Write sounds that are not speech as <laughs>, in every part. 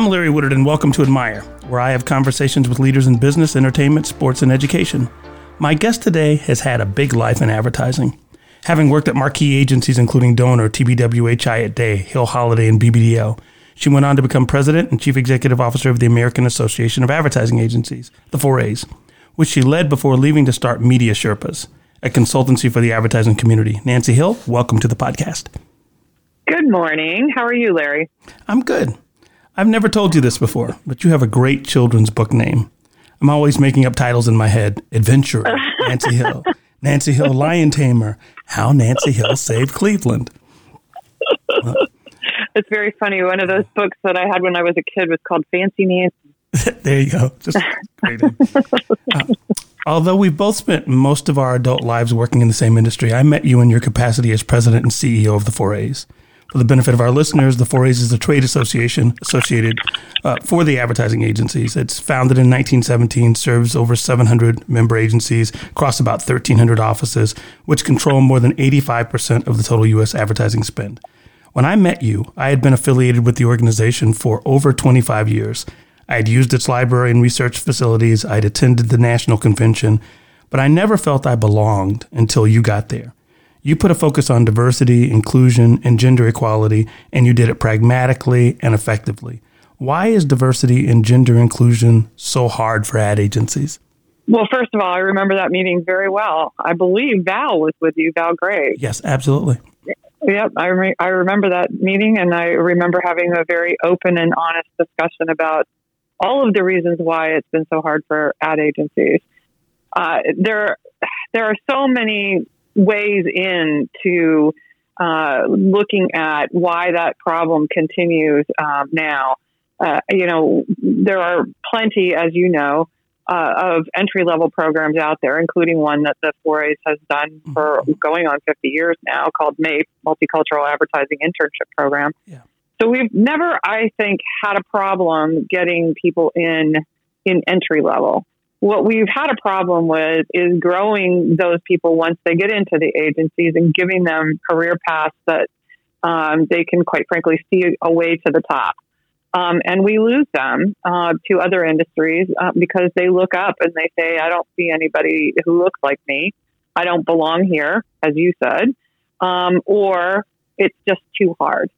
I'm Larry Woodard, and welcome to Admire, where I have conversations with leaders in business, entertainment, sports, and education. My guest today has had a big life in advertising. Having worked at marquee agencies including Doner, TBWA Chiat Day, Hill Holliday, and BBDO, she went on to become president and chief executive officer of the American Association of Advertising Agencies, the 4As, which she led before leaving to start Media Sherpas, a consultancy for the advertising community. Nancy Hill, welcome to the podcast. Good morning. How are you, Larry? I'm good. I've never told you this before, but you have a great children's book name. I'm always making up titles in my head Adventurer, <laughs> Nancy Hill, Nancy Hill Lion Tamer, How Nancy Hill Saved Cleveland. <laughs> it's very funny. One of those books that I had when I was a kid was called Fancy Nancy. <laughs> there you go. Just great. Uh, although we've both spent most of our adult lives working in the same industry, I met you in your capacity as president and CEO of the 4As. For the benefit of our listeners, the 4As is a trade association associated uh, for the advertising agencies. It's founded in 1917, serves over 700 member agencies across about 1,300 offices, which control more than 85% of the total U.S. advertising spend. When I met you, I had been affiliated with the organization for over 25 years. I had used its library and research facilities, I'd attended the national convention, but I never felt I belonged until you got there. You put a focus on diversity, inclusion, and gender equality, and you did it pragmatically and effectively. Why is diversity and gender inclusion so hard for ad agencies? Well, first of all, I remember that meeting very well. I believe Val was with you, Val Gray. Yes, absolutely. Yep, I, re- I remember that meeting, and I remember having a very open and honest discussion about all of the reasons why it's been so hard for ad agencies. Uh, there, there are so many ways into uh, looking at why that problem continues um, now. Uh, you know, there are plenty, as you know, uh, of entry level programs out there, including one that the 4As has done mm-hmm. for going on 50 years now called MAIP, Multicultural Advertising Internship Program. Yeah. So we've never, I think, had a problem getting people in in entry level what we've had a problem with is growing those people once they get into the agencies and giving them career paths that um, they can, quite frankly, see a way to the top. Um, and we lose them uh, to other industries uh, because they look up and they say, I don't see anybody who looks like me. I don't belong here, as you said, um, or it's just too hard.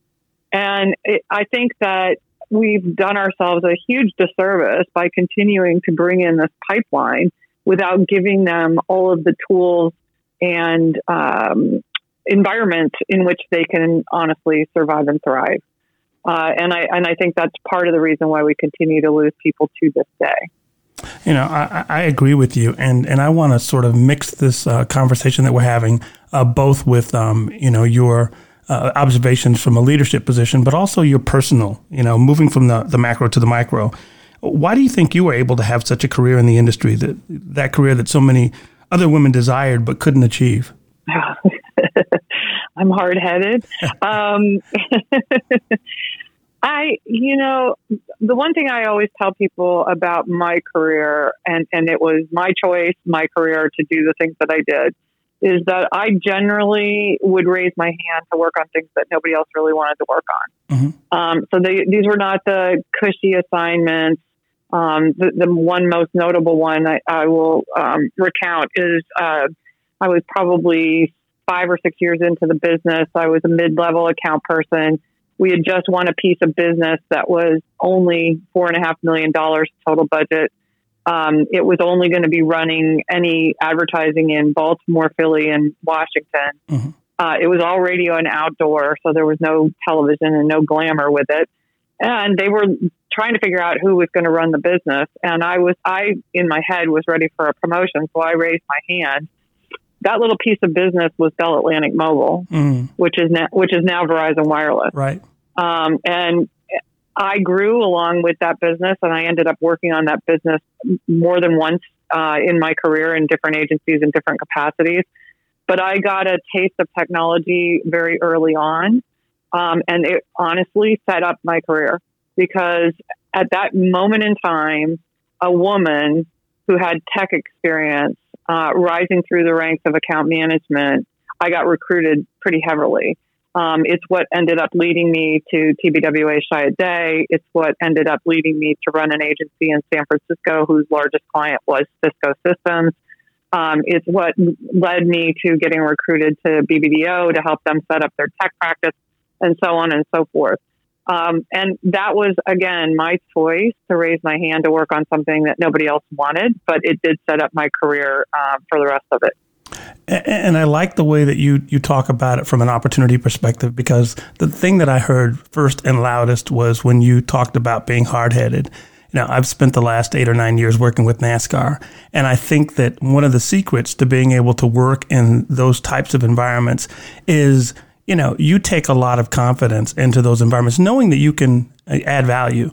And it, I think that we've done ourselves a huge disservice by continuing to bring in this pipeline without giving them all of the tools and um, environment in which they can honestly survive and thrive. Uh, and I and I think that's part of the reason why we continue to lose people to this day. You know, I, I agree with you, and and I want to sort of mix this uh, conversation that we're having, uh, both with um, you know your uh, observations from a leadership position, but also your personal, you know, moving from the, the macro to the micro. Why do you think you were able to have such a career in the industry, that, that career that so many other women desired but couldn't achieve? <laughs> I'm hard headed. <laughs> um, <laughs> I, you know, the one thing I always tell people about my career, and, and it was my choice, my career to do the things that I did, is that I generally would raise my hand to work on things that nobody else really wanted to work on. Mm-hmm. Um, so they, these were not the cushy assignments. Um, the, the, one most notable one I, I will um, recount is uh, I was probably five or six years into the business. I was a mid level account person. We had just won a piece of business that was only four and a half million dollars total budget. Um, it was only going to be running any advertising in Baltimore, Philly, and Washington. Mm-hmm. Uh, it was all radio and outdoor, so there was no television and no glamour with it. And they were trying to figure out who was going to run the business. And I was, I in my head was ready for a promotion, so I raised my hand. That little piece of business was Bell Atlantic Mobile, mm. which is now, which is now Verizon Wireless. Right. Um, and I grew along with that business, and I ended up working on that business more than once uh, in my career in different agencies in different capacities. But I got a taste of technology very early on, um, and it honestly set up my career because at that moment in time, a woman who had tech experience uh, rising through the ranks of account management, I got recruited pretty heavily. Um, it's what ended up leading me to TBWA Chiat Day. It's what ended up leading me to run an agency in San Francisco whose largest client was Cisco Systems. Um, it's what led me to getting recruited to BBDO to help them set up their tech practice and so on and so forth. Um, and that was, again, my choice to raise my hand to work on something that nobody else wanted, but it did set up my career uh, for the rest of it. And I like the way that you, you talk about it from an opportunity perspective because the thing that I heard first and loudest was when you talked about being hard headed. You know, I've spent the last eight or nine years working with NASCAR, and I think that one of the secrets to being able to work in those types of environments is, you know, you take a lot of confidence into those environments, knowing that you can uh, add value.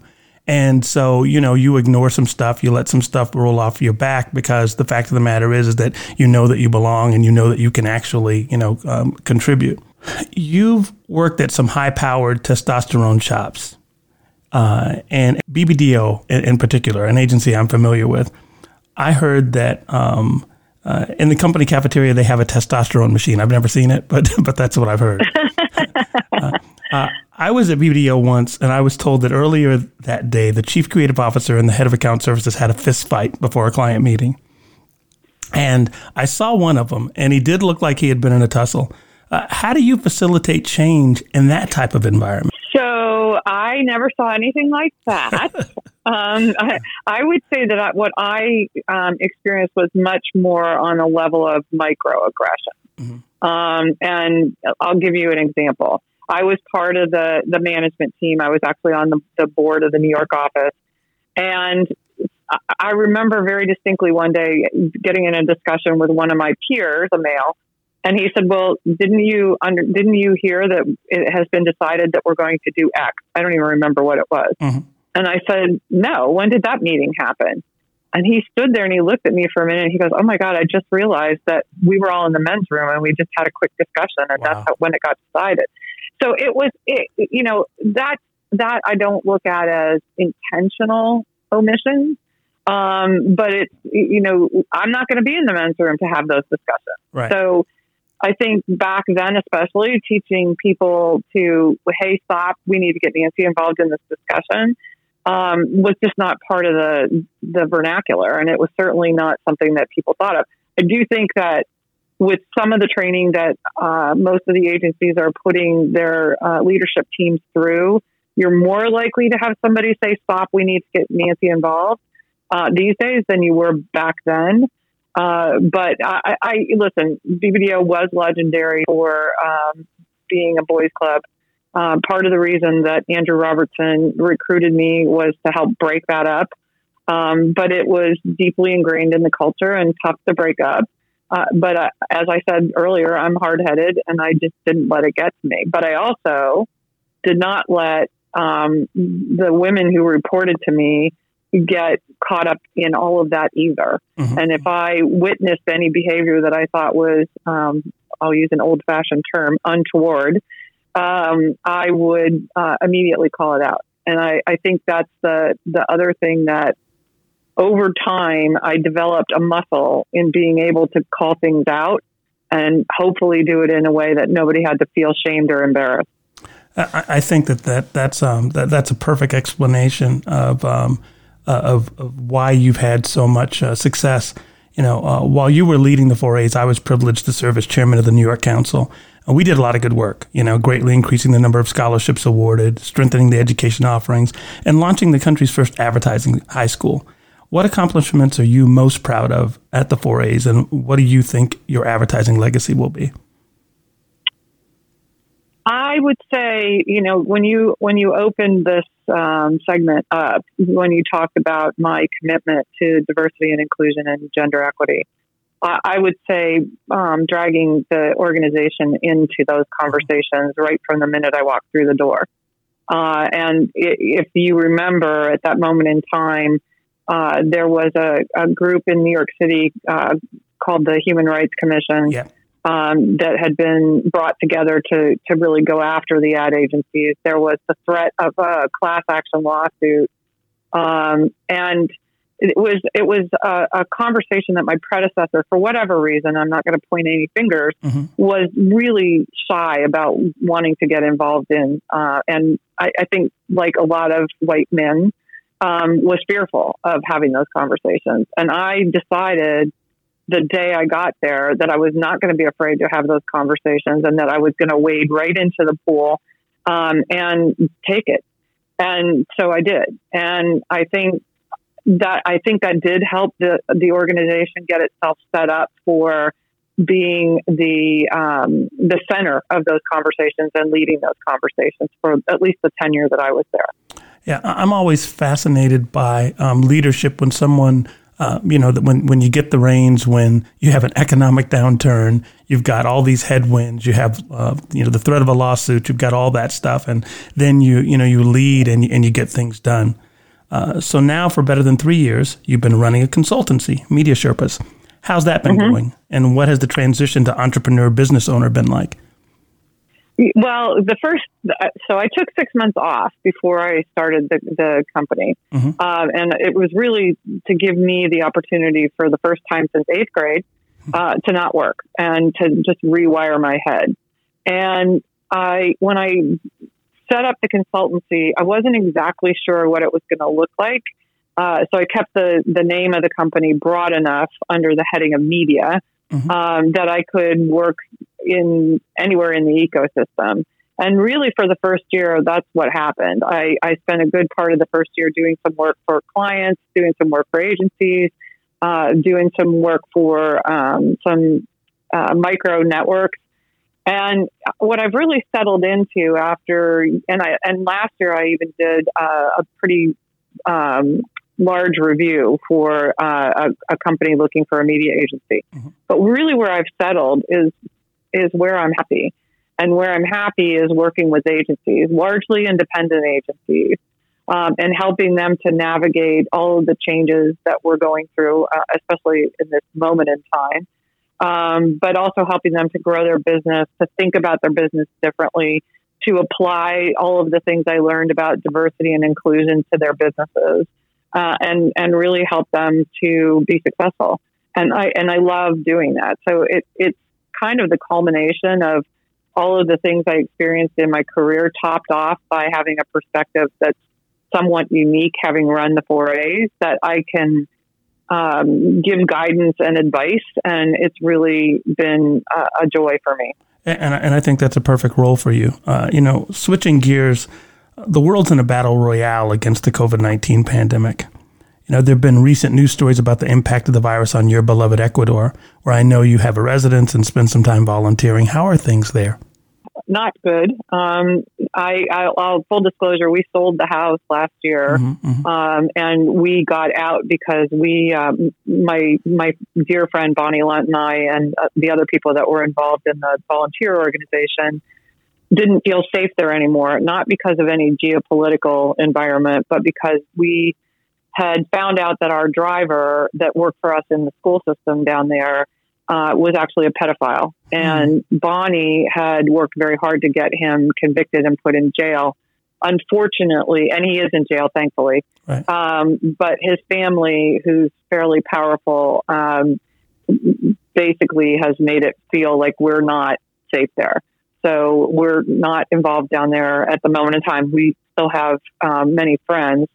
And so, you know, you ignore some stuff, you let some stuff roll off your back because the fact of the matter is, is that you know that you belong and you know that you can actually, you know, um, contribute. You've worked at some high powered testosterone shops, uh, and BBDO in, in, particular, an agency I'm familiar with. I heard that um, uh, in the company cafeteria they have a testosterone machine. I've never seen it, but <laughs> but that's what I've heard. uh, <laughs> uh I was at BBDO once, and I was told that earlier that day, the chief creative officer and the head of account services had a fist fight before a client meeting. And I saw one of them, and he did look like he had been in a tussle. Uh, how do you facilitate change in that type of environment? So I never saw anything like that. <laughs> um, I, I, would say that I, what I um, experienced was much more on a level of microaggression. Mm-hmm. Um, and I'll give you an example. I was part of the the management team. I was actually on the, the board of the New York office, and I remember very distinctly one day getting in a discussion with one of my peers, a male, and he said, "Well, didn't you under, didn't you hear that it has been decided that we're going to do X? I don't even remember what it was." Mm-hmm. And I said, "No. When did that meeting happen?" And he stood there and he looked at me for a minute. and He goes, "Oh my God! I just realized that we were all in the men's room and we just had a quick discussion, and wow. that's how, when it got decided." So it was, it, you know, that that I don't look at as intentional omission. Um, but it's, you know, I'm not going to be in the men's room to have those discussions. Right. So I think back then, especially teaching people to, hey, stop, we need to get Nancy involved in this discussion, um, was just not part of the the vernacular, and it was certainly not something that people thought of. I do think that with some of the training that uh, most of the agencies are putting their uh, leadership teams through, you're more likely to have somebody say, "Stop! We need to get Nancy involved." Uh, these days than you were back then. Uh, but I, I, listen. BBDO was legendary for um, being a boys' club. Um, part of the reason that Andrew Robertson recruited me was to help break that up. Um, but it was deeply ingrained in the culture and tough to break up. Uh, but uh, as I said earlier, I'm hard headed and I just didn't let it get to me. But I also did not let um, the women who reported to me get caught up in all of that either. Mm-hmm. And if I witnessed any behavior that I thought was, um, I'll use an old fashioned term, untoward, um, I would uh, immediately call it out. And I, I think that's the, the other thing that over time, I developed a muscle in being able to call things out and hopefully do it in a way that nobody had to feel shamed or embarrassed. I, think that, that that's um, that, that's a perfect explanation of, um, uh, of, of why you've had so much uh, success. You know, uh, while you were leading the 4As, I was privileged to serve as chairman of the New York Council. And we did a lot of good work, you know, greatly increasing the number of scholarships awarded, strengthening the education offerings, and launching the country's first advertising high school. What accomplishments are you most proud of at the 4As, and what do you think your advertising legacy will be? I would say, you know, when you when you opened this um, segment up, when you talked about my commitment to diversity and inclusion and gender equity, I would say um, dragging the organization into those conversations right from the minute I walked through the door. Uh, and if you remember, at that moment in time, uh, there was a, a, group in New York City uh, called the Human Rights Commission yeah. um, that had been brought together to, to really go after the ad agencies. There was the threat of a class action lawsuit. Um, and it was it was a, a, conversation that my predecessor, for whatever reason, I'm not going to point any fingers, mm-hmm. was really shy about wanting to get involved in, uh, and I, I, think like a lot of white men, um, was fearful of having those conversations, and I decided the day I got there that I was not going to be afraid to have those conversations, and that I was going to wade right into the pool um, and take it. And so I did, and I think that I think that did help the the organization get itself set up for being the um, the center of those conversations and leading those conversations for at least the tenure that I was there. Yeah, I'm always fascinated by um, leadership when someone. Uh, you know that when, when you get the reins, when you have an economic downturn, you've got all these headwinds, you have uh, you know the threat of a lawsuit, you've got all that stuff, and then you you know you lead and and you get things done. Uh, so now, for better than three years, you've been running a consultancy, Media Sherpas. How's that been mm-hmm. going? And what has the transition to entrepreneur business owner been like? Well, the first, so I took six months off before I started the, the company. Mm-hmm. Uh, and it was really to give me the opportunity for the first time since eighth grade uh, to not work and to just rewire my head. And I, when I set up the consultancy, I wasn't exactly sure what it was going to look like. Uh, so I kept the, the name of the company broad enough under the heading of media mm-hmm. um, that I could work in anywhere in the ecosystem. And really, for the first year, that's what happened. I, I spent a good part of the first year doing some work for clients, doing some work for agencies, uh, doing some work for um, some uh, micro networks and what I've really settled into after, and I, and last year I even did uh, a pretty um, large review for uh, a, a, company looking for a media agency. Mm-hmm. But really, where I've settled is is where I'm happy, and where I'm happy is working with agencies, largely independent agencies, um, and helping them to navigate all of the changes that we're going through, uh, especially in this moment in time um, but also helping them to grow their business, to think about their business differently, to apply all of the things I learned about diversity and inclusion to their businesses, uh, and and really help them to be successful. And I and I love doing that. So it it's kind of the culmination of all of the things I experienced in my career, topped off by having a perspective that's somewhat unique, having run the four A's that I can um, give guidance and advice, and it's really been a, a joy for me. And, and, I think that's a perfect role for you. Uh, you know, switching gears, the world's in a battle royale against the COVID 19 pandemic. You know, there have been recent news stories about the impact of the virus on your beloved Ecuador, where I know you have a residence and spend some time volunteering. How are things there? not good. Um, I, will full disclosure, we sold the house last year, mm-hmm, mm-hmm. Um, and we got out because we, um, my my dear friend Bonnie Lunt and I, and uh, the other people that were involved in the volunteer organization, didn't feel safe there anymore. Not because of any geopolitical environment, but because we had found out that our driver that worked for us in the school system down there uh, was actually a pedophile. And mm. Bonnie had worked very hard to get him convicted and put in jail. Unfortunately, and he is in jail, thankfully. Right. Um, but his family, who's fairly powerful, um, basically has made it feel like we're not safe there. So we're not involved down there at the moment in time. We still have um, many friends,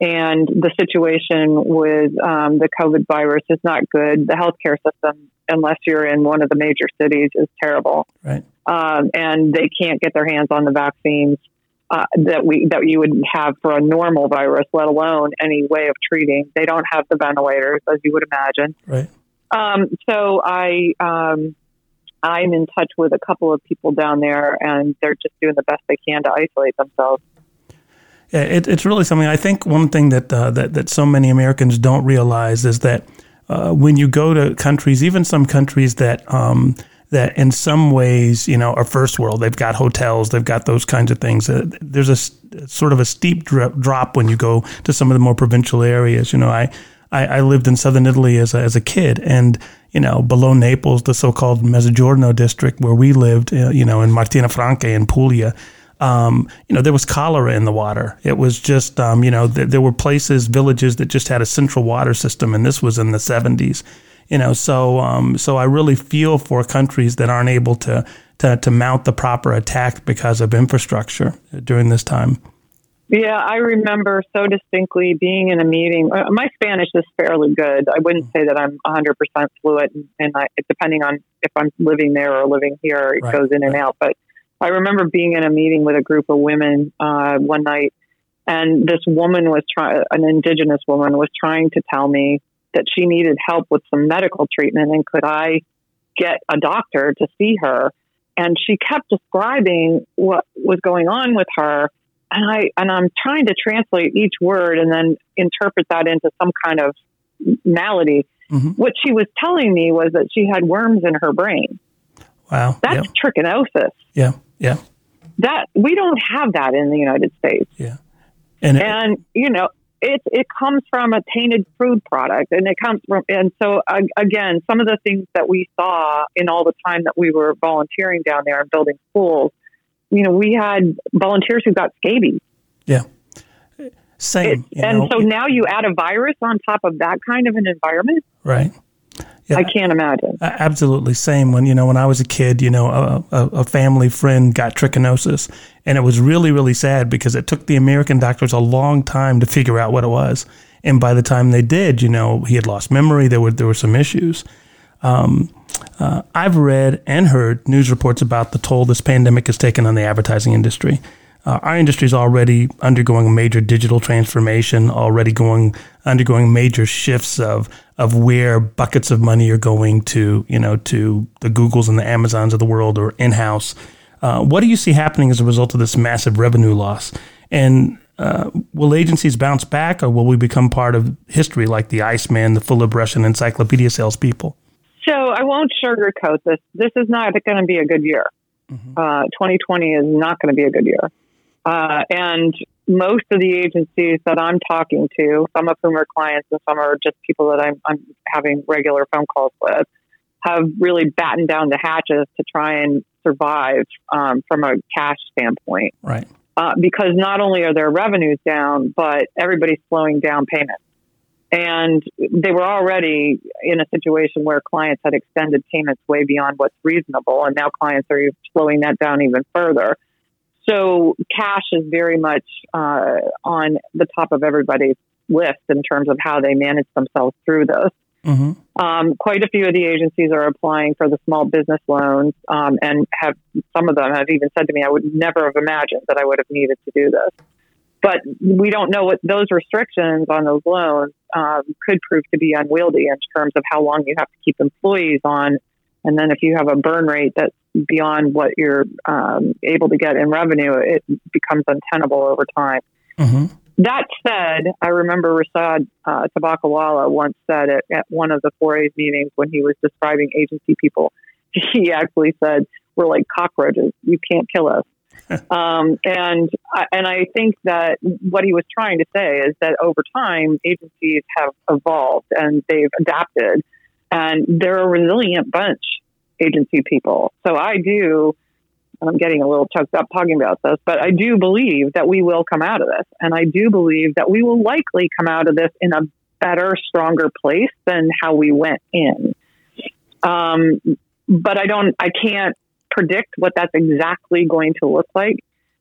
and the situation with um, the COVID virus is not good. The healthcare system unless you're in one of the major cities is terrible. Right. Um, and they can't get their hands on the vaccines uh, that we that you would have for a normal virus, let alone any way of treating. They don't have the ventilators, as you would imagine. Right. Um, so I um, I'm in touch with a couple of people down there, and they're just doing the best they can to isolate themselves. It, it's really something. I think one thing that uh, that that so many Americans don't realize is that uh, when you go to countries, even some countries that um, that in some ways, you know, are first world. They've got hotels, they've got those kinds of things. Uh, there's a sort of a steep drop when you go to some of the more provincial areas. You know, I, I, I lived in southern Italy as a, as a kid, and you know, below Naples, the so-called Mezzogiorno district where we lived, uh, you know, in Martina Franca in Puglia. Um, you know, there was cholera in the water. It was just, um, you know, th- there were places, villages that just had a central water system, and this was in the 70s. You know, so um, so I really feel for countries that aren't able to, to to mount the proper attack because of infrastructure during this time. Yeah, I remember so distinctly being in a meeting. Uh, my Spanish is fairly good. I wouldn't say that I'm 100% fluent, and, and I, depending on if I'm living there or living here, it right. goes in and out. But I remember being in a meeting with a group of women uh, one night, and this woman was trying, an indigenous woman was trying to tell me that she needed help with some medical treatment, and could I get a doctor to see her? And she kept describing what was going on with her and I and I'm trying to translate each word and then interpret that into some kind of malady. Mm-hmm. What she was telling me was that she had worms in her brain. Wow, that's yeah. trichinosis. Yeah, yeah. That we don't have that in the United States. Yeah, and, and it, you know it it comes from a tainted food product, and it comes from and so uh, again, some of the things that we saw in all the time that we were volunteering down there and building schools you know, we had volunteers who got scabies. Yeah. Same. It, and know. so now you add a virus on top of that kind of an environment. Right. Yeah, I can't imagine. Absolutely, same. When you know, when I was a kid, you know, a, a, family friend got trichinosis, and it was really, really sad because it took the American doctors a long time to figure out what it was. And by the time they did, you know, he had lost memory. There were there were some issues. Um, uh, I've read and heard news reports about the toll this pandemic has taken on the advertising industry. Uh, our industry is already undergoing a major digital transformation, already going undergoing major shifts of of where buckets of money are going to, you know, to the Googles and the Amazons of the world or in house. Uh, what do you see happening as a result of this massive revenue loss? And uh, will agencies bounce back, or will we become part of history like the Iceman, the Fuller Brush, and Encyclopedia salespeople? So I won't sugarcoat this. This is not going to be a good year. Mm-hmm. Uh, 2020 is not going to be a good year. Uh, and most of the agencies that I'm talking to, some of whom are clients and some are just people that I'm, I'm having regular phone calls with, have really battened down the hatches to try and survive um, from a cash standpoint. Right. Uh, because not only are their revenues down, but everybody's slowing down payments. And they were already in a situation where clients had extended payments way beyond what's reasonable. And now clients are slowing that down even further. So cash is very much uh, on the top of everybody's list in terms of how they manage themselves through this. Mm-hmm. Um, quite a few of the agencies are applying for the small business loans, um, and have some of them have even said to me, "I would never have imagined that I would have needed to do this." But we don't know what those restrictions on those loans um, could prove to be unwieldy in terms of how long you have to keep employees on. And then if you have a burn rate that's beyond what you're um, able to get in revenue, it becomes untenable over time. Mm-hmm. That said, I remember Rishad uh, Tobaccowala once said at, at one of the 4A's meetings when he was describing agency people, <laughs> he actually said, We're like cockroaches. You can't kill us. <laughs> um, and and I think that what he was trying to say is that over time, agencies have evolved and they've adapted, and they're a resilient bunch, agency people. So I do. I'm getting a little choked up talking about this, but I do believe that we will come out of this, and I do believe that we will likely come out of this in a better, stronger place than how we went in. Um, but I don't, I can't predict what that's exactly going to look like.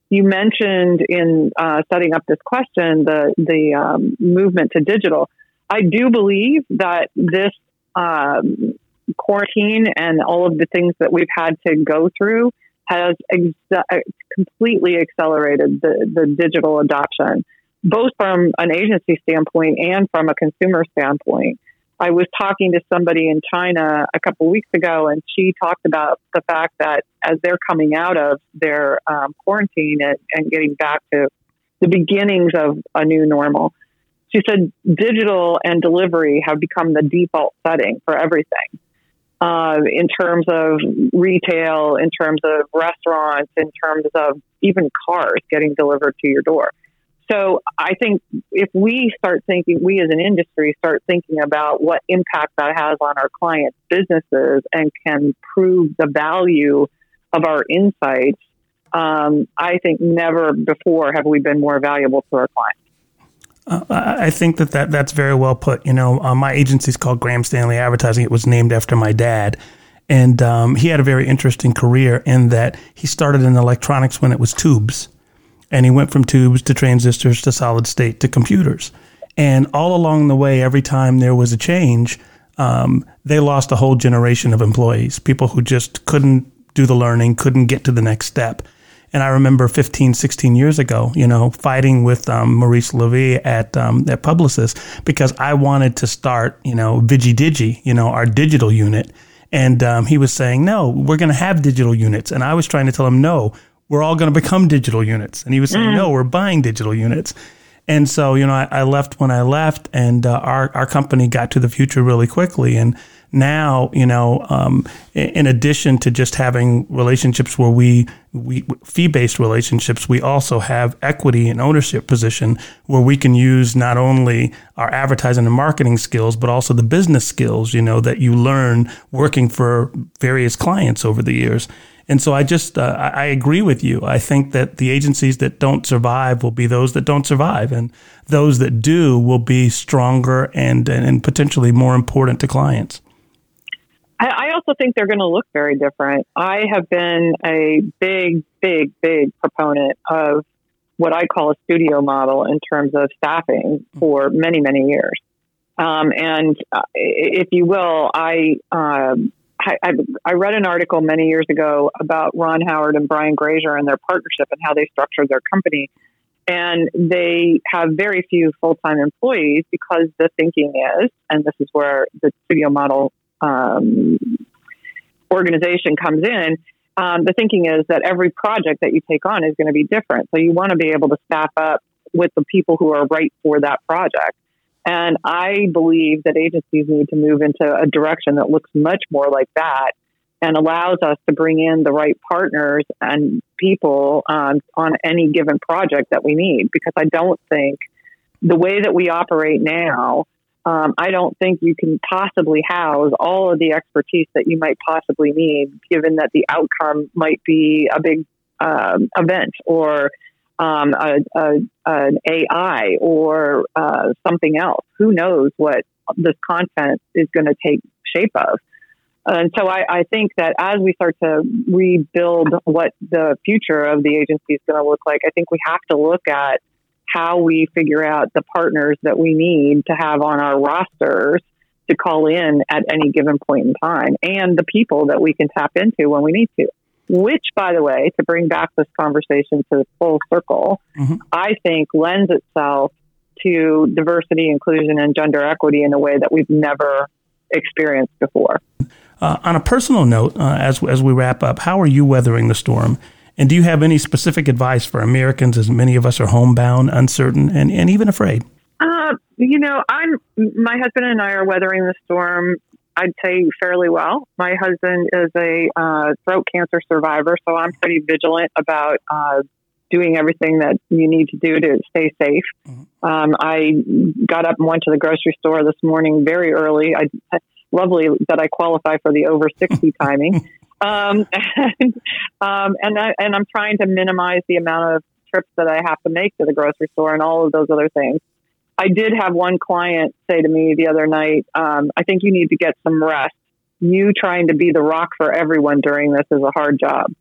You mentioned in uh, setting up this question the the um, movement to digital. I do believe that this um, quarantine and all of the things that we've had to go through has ex- completely accelerated the, the digital adoption, both from an agency standpoint and from a consumer standpoint. I was talking to somebody in China a couple weeks ago, and she talked about the fact that as they're coming out of their um, quarantine and, and getting back to the beginnings of a new normal, she said digital and delivery have become the default setting for everything. Uh, in terms of retail, in terms of restaurants, in terms of even cars getting delivered to your door. So I think if we start thinking, we as an industry start thinking about what impact that has on our clients' businesses and can prove the value of our insights, um, I think never before have we been more valuable to our clients. Uh, I think that, that that's very well put. You know, uh, my agency is called Graham Stanley Advertising. It was named after my dad. And um, he had a very interesting career in that he started in electronics when it was tubes. And he went from tubes to transistors to solid state to computers. And all along the way, every time there was a change, um, they lost a whole generation of employees, people who just couldn't do the learning, couldn't get to the next step. And I remember 15, 16 years ago, you know, fighting with um, Maurice Levy at um, at Publicis because I wanted to start, you know, VigiDigi, you know, our digital unit. And um, he was saying, no, we're going to have digital units. And I was trying to tell him, no, we're all going to become digital units. And he was saying, mm. no, we're buying digital units. And so, you know, I, I left when I left, and uh, our our company got to the future really quickly. And now, you know, um, in addition to just having relationships where we, we fee based relationships, we also have equity and ownership position where we can use not only our advertising and marketing skills, but also the business skills, you know, that you learn working for various clients over the years. And so I just uh, I agree with you. I think that the agencies that don't survive will be those that don't survive, and those that do will be stronger and and potentially more important to clients. I, also think they're going to look very different. I have been a big, big, big proponent of what I call a studio model in terms of staffing for many, many years. Um, and uh, if you will, I, um, I, I read an article many years ago about Ron Howard and Brian Grazer and their partnership and how they structured their company. And they have very few full time employees because the thinking is, and this is where the studio model um, organization comes in, um, the thinking is that every project that you take on is going to be different. So you want to be able to staff up with the people who are right for that project. And I believe that agencies need to move into a direction that looks much more like that and allows us to bring in the right partners and people um, on any given project that we need. Because I don't think the way that we operate now um, I don't think you can possibly house all of the expertise that you might possibly need, given that the outcome might be a big um, event or um, a, a, an AI or uh, something else. Who knows what this content is going to take shape of? And so I, I, think that as we start to rebuild what the future of the agency is going to look like, I think we have to look at how we figure out the partners that we need to have on our rosters to call in at any given point in time and the people that we can tap into when we need to. Which, by the way, to bring back this conversation to the full circle, mm-hmm. I think lends itself to diversity, inclusion, and gender equity in a way that we've never experienced before. Uh, on a personal note, uh, as, as we wrap up, how are you weathering the storm? And do you have any specific advice for Americans, as many of us are homebound, uncertain, and, and even afraid? Uh, you know, I'm my husband and I are weathering the storm. I'd say fairly well. My husband is a uh, throat cancer survivor, so I'm pretty vigilant about uh, doing everything that you need to do to stay safe. Mm-hmm. Um, I got up and went to the grocery store this morning very early. I lovely that I qualify for the over 60 <laughs> timing. Um, <laughs> and um, and, I, and I'm trying to minimize the amount of trips that I have to make to the grocery store and all of those other things. I did have one client say to me the other night, um, I think you need to get some rest. You trying to be the rock for everyone during this is a hard job.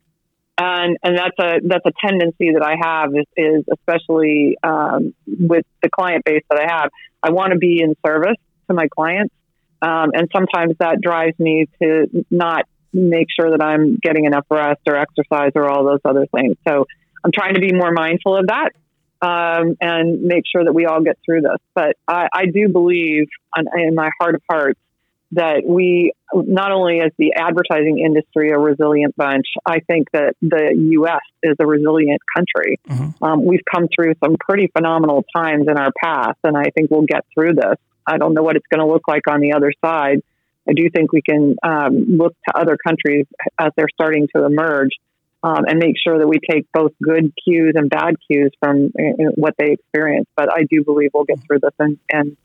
And, and that's a, that's a tendency that I have is, is especially, um, with the client base that I have. I want to be in service to my clients. Um, and sometimes that drives me to not make sure that I'm getting enough rest or exercise or all those other things. So I'm trying to be more mindful of that um, and make sure that we all get through this. But I, I do believe in my heart of hearts that we, not only as the advertising industry, a resilient bunch, I think that the U.S. is a resilient country. Mm-hmm. Um, we've come through some pretty phenomenal times in our past, and I think we'll get through this. I don't know what it's going to look like on the other side I do think we can um, look to other countries as they're starting to emerge um, and make sure that we take both good cues and bad cues from uh, what they experience. But I do believe we'll get through this and, and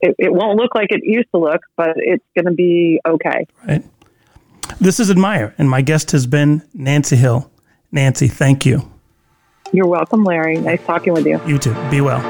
it, it won't look like it used to look, but it's going to be okay. Right. This is Admire, and my guest has been Nancy Hill. Nancy, thank you. You're welcome, Larry. Nice talking with you. You too. Be well.